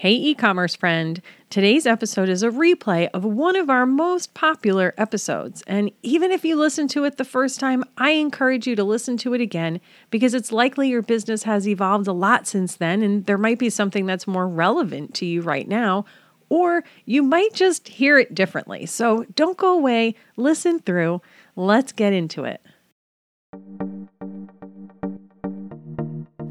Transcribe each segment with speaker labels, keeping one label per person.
Speaker 1: Hey, e commerce friend. Today's episode is a replay of one of our most popular episodes. And even if you listen to it the first time, I encourage you to listen to it again because it's likely your business has evolved a lot since then, and there might be something that's more relevant to you right now, or you might just hear it differently. So don't go away, listen through. Let's get into it.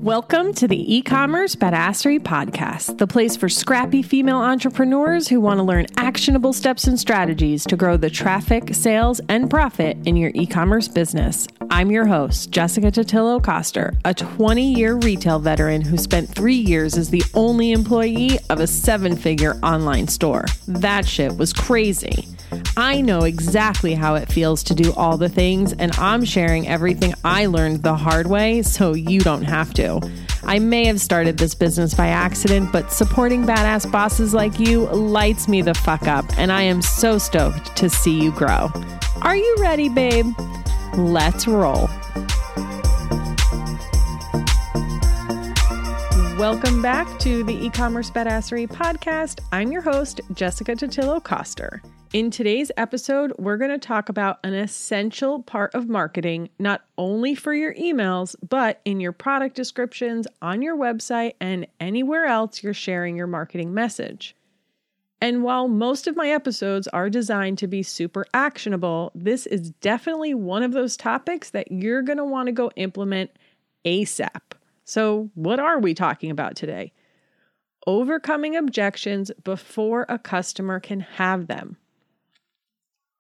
Speaker 1: Welcome to the e commerce badassery podcast, the place for scrappy female entrepreneurs who want to learn actionable steps and strategies to grow the traffic, sales, and profit in your e commerce business. I'm your host, Jessica Totillo Coster, a 20 year retail veteran who spent three years as the only employee of a seven figure online store. That shit was crazy. I know exactly how it feels to do all the things, and I'm sharing everything I learned the hard way so you don't have to. I may have started this business by accident, but supporting badass bosses like you lights me the fuck up, and I am so stoked to see you grow. Are you ready, babe? Let's roll. Welcome back to the e-commerce badassery podcast. I'm your host, Jessica Totillo Coster. In today's episode, we're going to talk about an essential part of marketing, not only for your emails, but in your product descriptions, on your website, and anywhere else you're sharing your marketing message. And while most of my episodes are designed to be super actionable, this is definitely one of those topics that you're going to want to go implement ASAP. So, what are we talking about today? Overcoming objections before a customer can have them.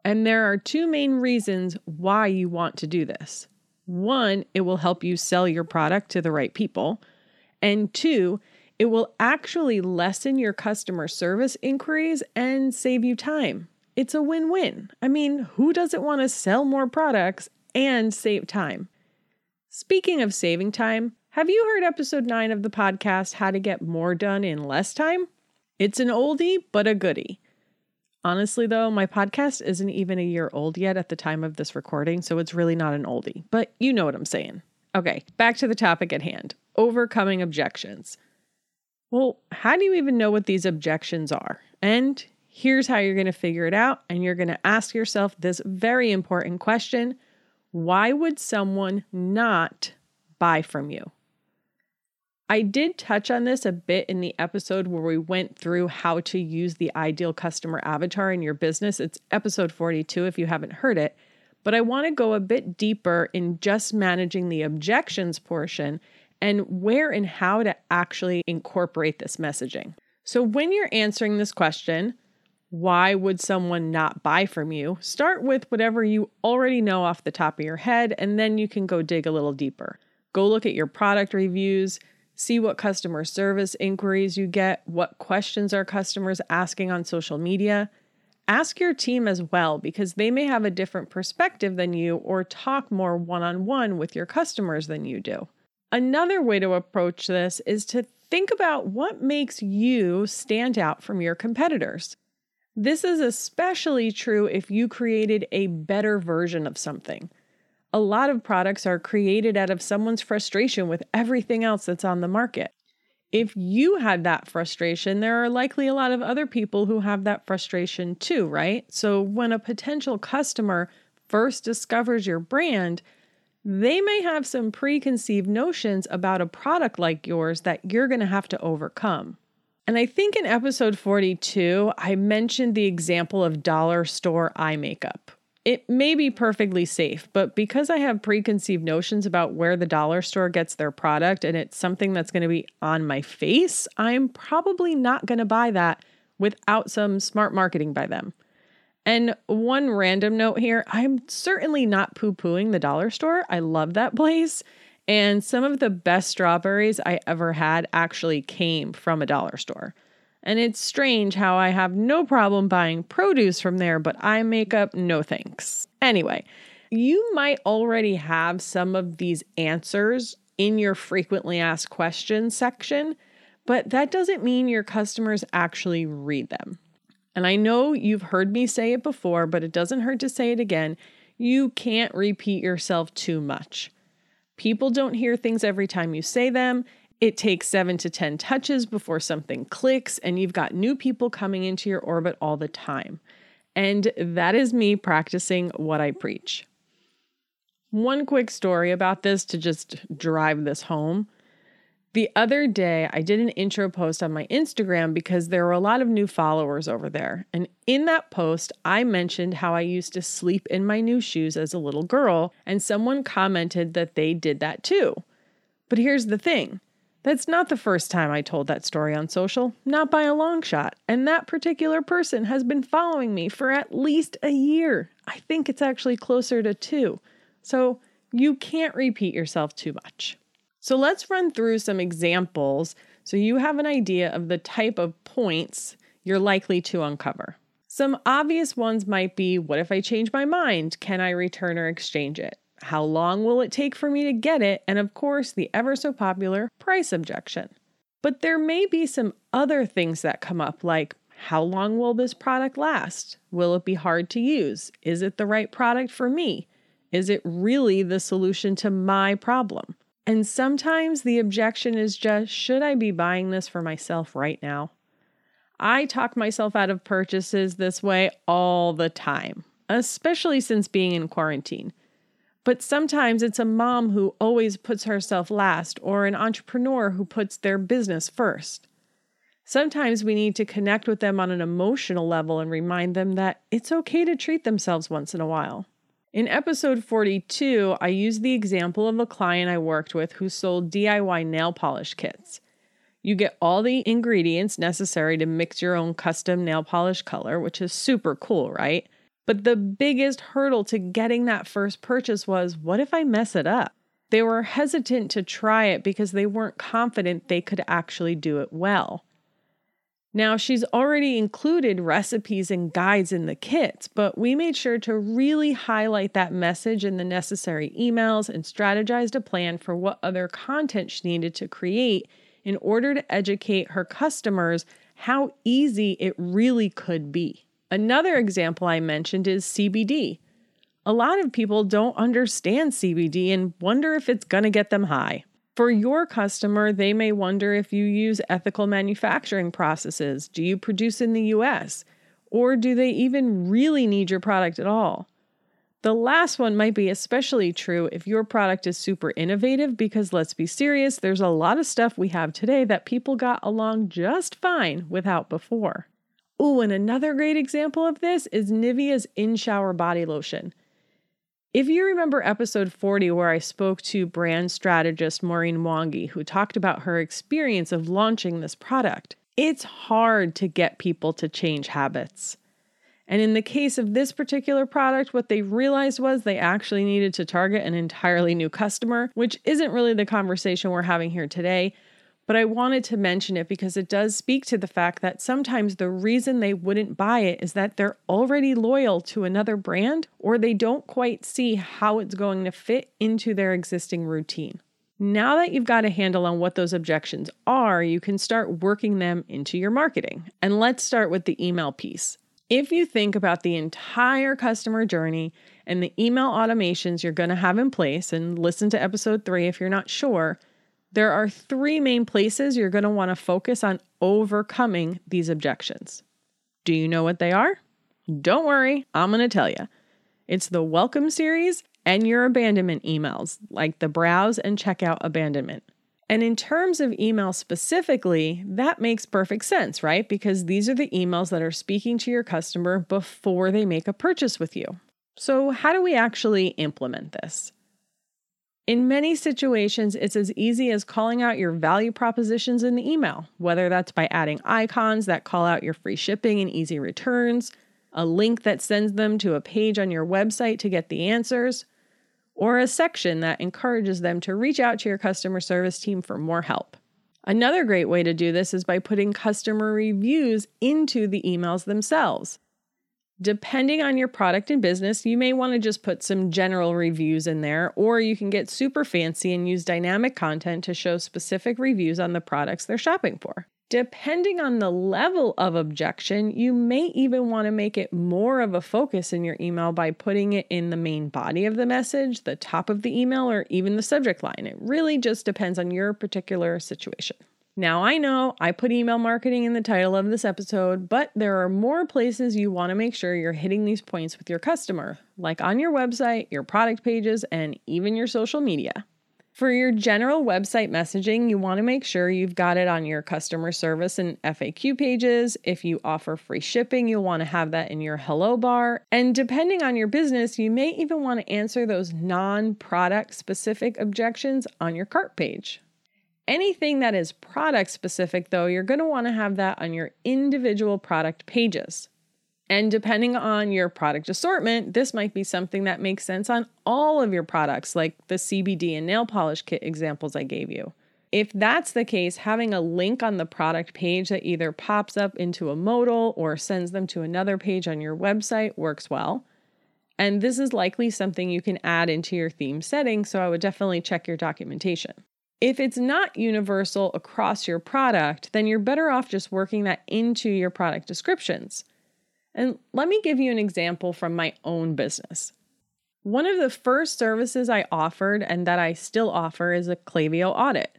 Speaker 1: And there are two main reasons why you want to do this. One, it will help you sell your product to the right people. And two, it will actually lessen your customer service inquiries and save you time. It's a win win. I mean, who doesn't want to sell more products and save time? Speaking of saving time, have you heard episode 9 of the podcast, How to Get More Done in Less Time? It's an oldie, but a goodie. Honestly, though, my podcast isn't even a year old yet at the time of this recording, so it's really not an oldie, but you know what I'm saying. Okay, back to the topic at hand overcoming objections. Well, how do you even know what these objections are? And here's how you're going to figure it out. And you're going to ask yourself this very important question Why would someone not buy from you? I did touch on this a bit in the episode where we went through how to use the ideal customer avatar in your business. It's episode 42 if you haven't heard it. But I want to go a bit deeper in just managing the objections portion and where and how to actually incorporate this messaging. So, when you're answering this question, why would someone not buy from you? Start with whatever you already know off the top of your head, and then you can go dig a little deeper. Go look at your product reviews, see what customer service inquiries you get, what questions are customers asking on social media. Ask your team as well because they may have a different perspective than you or talk more one on one with your customers than you do. Another way to approach this is to think about what makes you stand out from your competitors. This is especially true if you created a better version of something. A lot of products are created out of someone's frustration with everything else that's on the market. If you had that frustration, there are likely a lot of other people who have that frustration too, right? So when a potential customer first discovers your brand, they may have some preconceived notions about a product like yours that you're going to have to overcome. And I think in episode 42, I mentioned the example of dollar store eye makeup it may be perfectly safe, but because I have preconceived notions about where the dollar store gets their product and it's something that's going to be on my face, I'm probably not going to buy that without some smart marketing by them. And one random note here I'm certainly not poo pooing the dollar store. I love that place. And some of the best strawberries I ever had actually came from a dollar store. And it's strange how I have no problem buying produce from there, but eye makeup, no thanks. Anyway, you might already have some of these answers in your frequently asked questions section, but that doesn't mean your customers actually read them. And I know you've heard me say it before, but it doesn't hurt to say it again. You can't repeat yourself too much. People don't hear things every time you say them, It takes seven to 10 touches before something clicks, and you've got new people coming into your orbit all the time. And that is me practicing what I preach. One quick story about this to just drive this home. The other day, I did an intro post on my Instagram because there were a lot of new followers over there. And in that post, I mentioned how I used to sleep in my new shoes as a little girl, and someone commented that they did that too. But here's the thing that's not the first time I told that story on social, not by a long shot. And that particular person has been following me for at least a year. I think it's actually closer to two. So you can't repeat yourself too much. So let's run through some examples so you have an idea of the type of points you're likely to uncover. Some obvious ones might be what if I change my mind? Can I return or exchange it? How long will it take for me to get it? And of course, the ever so popular price objection. But there may be some other things that come up, like how long will this product last? Will it be hard to use? Is it the right product for me? Is it really the solution to my problem? And sometimes the objection is just should I be buying this for myself right now? I talk myself out of purchases this way all the time, especially since being in quarantine. But sometimes it's a mom who always puts herself last or an entrepreneur who puts their business first. Sometimes we need to connect with them on an emotional level and remind them that it's okay to treat themselves once in a while. In episode 42, I used the example of a client I worked with who sold DIY nail polish kits. You get all the ingredients necessary to mix your own custom nail polish color, which is super cool, right? But the biggest hurdle to getting that first purchase was what if I mess it up? They were hesitant to try it because they weren't confident they could actually do it well. Now, she's already included recipes and guides in the kits, but we made sure to really highlight that message in the necessary emails and strategized a plan for what other content she needed to create in order to educate her customers how easy it really could be. Another example I mentioned is CBD. A lot of people don't understand CBD and wonder if it's going to get them high. For your customer, they may wonder if you use ethical manufacturing processes. Do you produce in the US? Or do they even really need your product at all? The last one might be especially true if your product is super innovative, because let's be serious, there's a lot of stuff we have today that people got along just fine without before. Ooh, and another great example of this is Nivea's in shower body lotion. If you remember episode 40, where I spoke to brand strategist Maureen Wongi, who talked about her experience of launching this product, it's hard to get people to change habits. And in the case of this particular product, what they realized was they actually needed to target an entirely new customer, which isn't really the conversation we're having here today. But I wanted to mention it because it does speak to the fact that sometimes the reason they wouldn't buy it is that they're already loyal to another brand or they don't quite see how it's going to fit into their existing routine. Now that you've got a handle on what those objections are, you can start working them into your marketing. And let's start with the email piece. If you think about the entire customer journey and the email automations you're going to have in place, and listen to episode three if you're not sure, there are three main places you're going to want to focus on overcoming these objections. Do you know what they are? Don't worry, I'm going to tell you. It's the welcome series and your abandonment emails, like the browse and checkout abandonment. And in terms of email specifically, that makes perfect sense, right? Because these are the emails that are speaking to your customer before they make a purchase with you. So, how do we actually implement this? In many situations, it's as easy as calling out your value propositions in the email, whether that's by adding icons that call out your free shipping and easy returns, a link that sends them to a page on your website to get the answers, or a section that encourages them to reach out to your customer service team for more help. Another great way to do this is by putting customer reviews into the emails themselves. Depending on your product and business, you may want to just put some general reviews in there, or you can get super fancy and use dynamic content to show specific reviews on the products they're shopping for. Depending on the level of objection, you may even want to make it more of a focus in your email by putting it in the main body of the message, the top of the email, or even the subject line. It really just depends on your particular situation. Now, I know I put email marketing in the title of this episode, but there are more places you want to make sure you're hitting these points with your customer, like on your website, your product pages, and even your social media. For your general website messaging, you want to make sure you've got it on your customer service and FAQ pages. If you offer free shipping, you'll want to have that in your hello bar. And depending on your business, you may even want to answer those non product specific objections on your cart page. Anything that is product specific, though, you're going to want to have that on your individual product pages. And depending on your product assortment, this might be something that makes sense on all of your products, like the CBD and nail polish kit examples I gave you. If that's the case, having a link on the product page that either pops up into a modal or sends them to another page on your website works well. And this is likely something you can add into your theme setting, so I would definitely check your documentation. If it's not universal across your product, then you're better off just working that into your product descriptions. And let me give you an example from my own business. One of the first services I offered and that I still offer is a Klaviyo audit.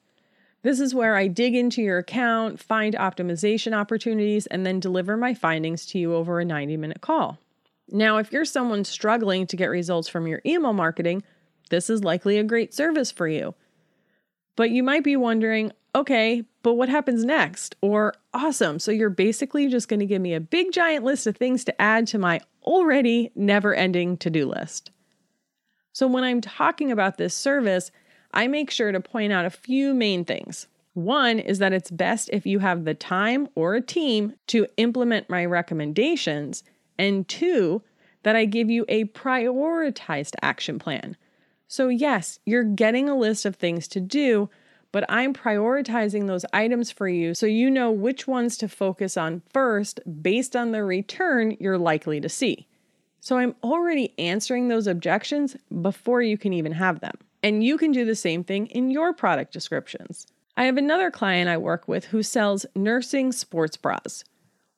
Speaker 1: This is where I dig into your account, find optimization opportunities, and then deliver my findings to you over a 90 minute call. Now, if you're someone struggling to get results from your email marketing, this is likely a great service for you. But you might be wondering okay, but what happens next? Or awesome. So you're basically just going to give me a big giant list of things to add to my already never ending to do list. So when I'm talking about this service, I make sure to point out a few main things. One is that it's best if you have the time or a team to implement my recommendations. And two, that I give you a prioritized action plan. So, yes, you're getting a list of things to do, but I'm prioritizing those items for you so you know which ones to focus on first based on the return you're likely to see. So I'm already answering those objections before you can even have them. And you can do the same thing in your product descriptions. I have another client I work with who sells nursing sports bras.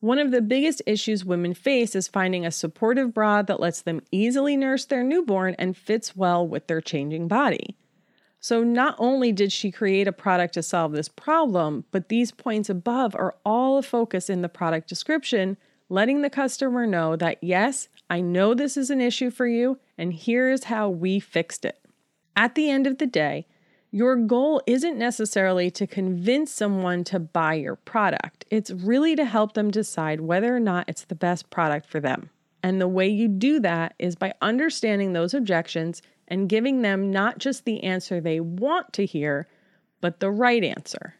Speaker 1: One of the biggest issues women face is finding a supportive bra that lets them easily nurse their newborn and fits well with their changing body. So, not only did she create a product to solve this problem, but these points above are all a focus in the product description, letting the customer know that yes, I know this is an issue for you, and here's how we fixed it. At the end of the day, your goal isn't necessarily to convince someone to buy your product. It's really to help them decide whether or not it's the best product for them. And the way you do that is by understanding those objections and giving them not just the answer they want to hear, but the right answer.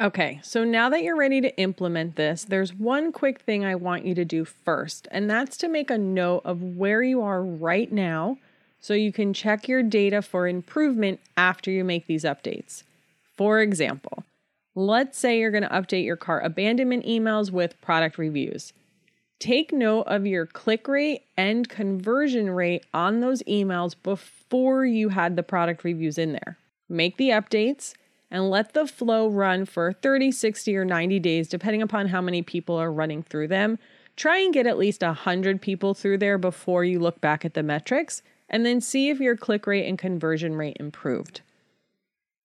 Speaker 1: Okay, so now that you're ready to implement this, there's one quick thing I want you to do first, and that's to make a note of where you are right now so you can check your data for improvement after you make these updates. For example, let's say you're going to update your cart abandonment emails with product reviews. Take note of your click rate and conversion rate on those emails before you had the product reviews in there. Make the updates and let the flow run for 30, 60, or 90 days, depending upon how many people are running through them. Try and get at least 100 people through there before you look back at the metrics, and then see if your click rate and conversion rate improved.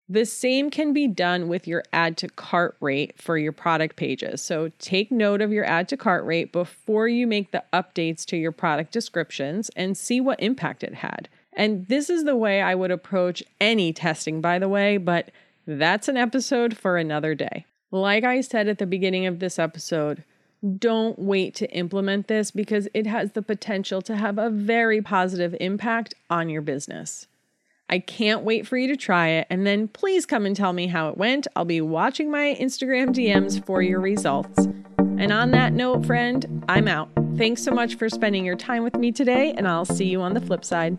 Speaker 1: The same can be done with your add to cart rate for your product pages. So take note of your add to cart rate before you make the updates to your product descriptions and see what impact it had. And this is the way I would approach any testing, by the way, but that's an episode for another day. Like I said at the beginning of this episode, don't wait to implement this because it has the potential to have a very positive impact on your business. I can't wait for you to try it. And then please come and tell me how it went. I'll be watching my Instagram DMs for your results. And on that note, friend, I'm out. Thanks so much for spending your time with me today, and I'll see you on the flip side.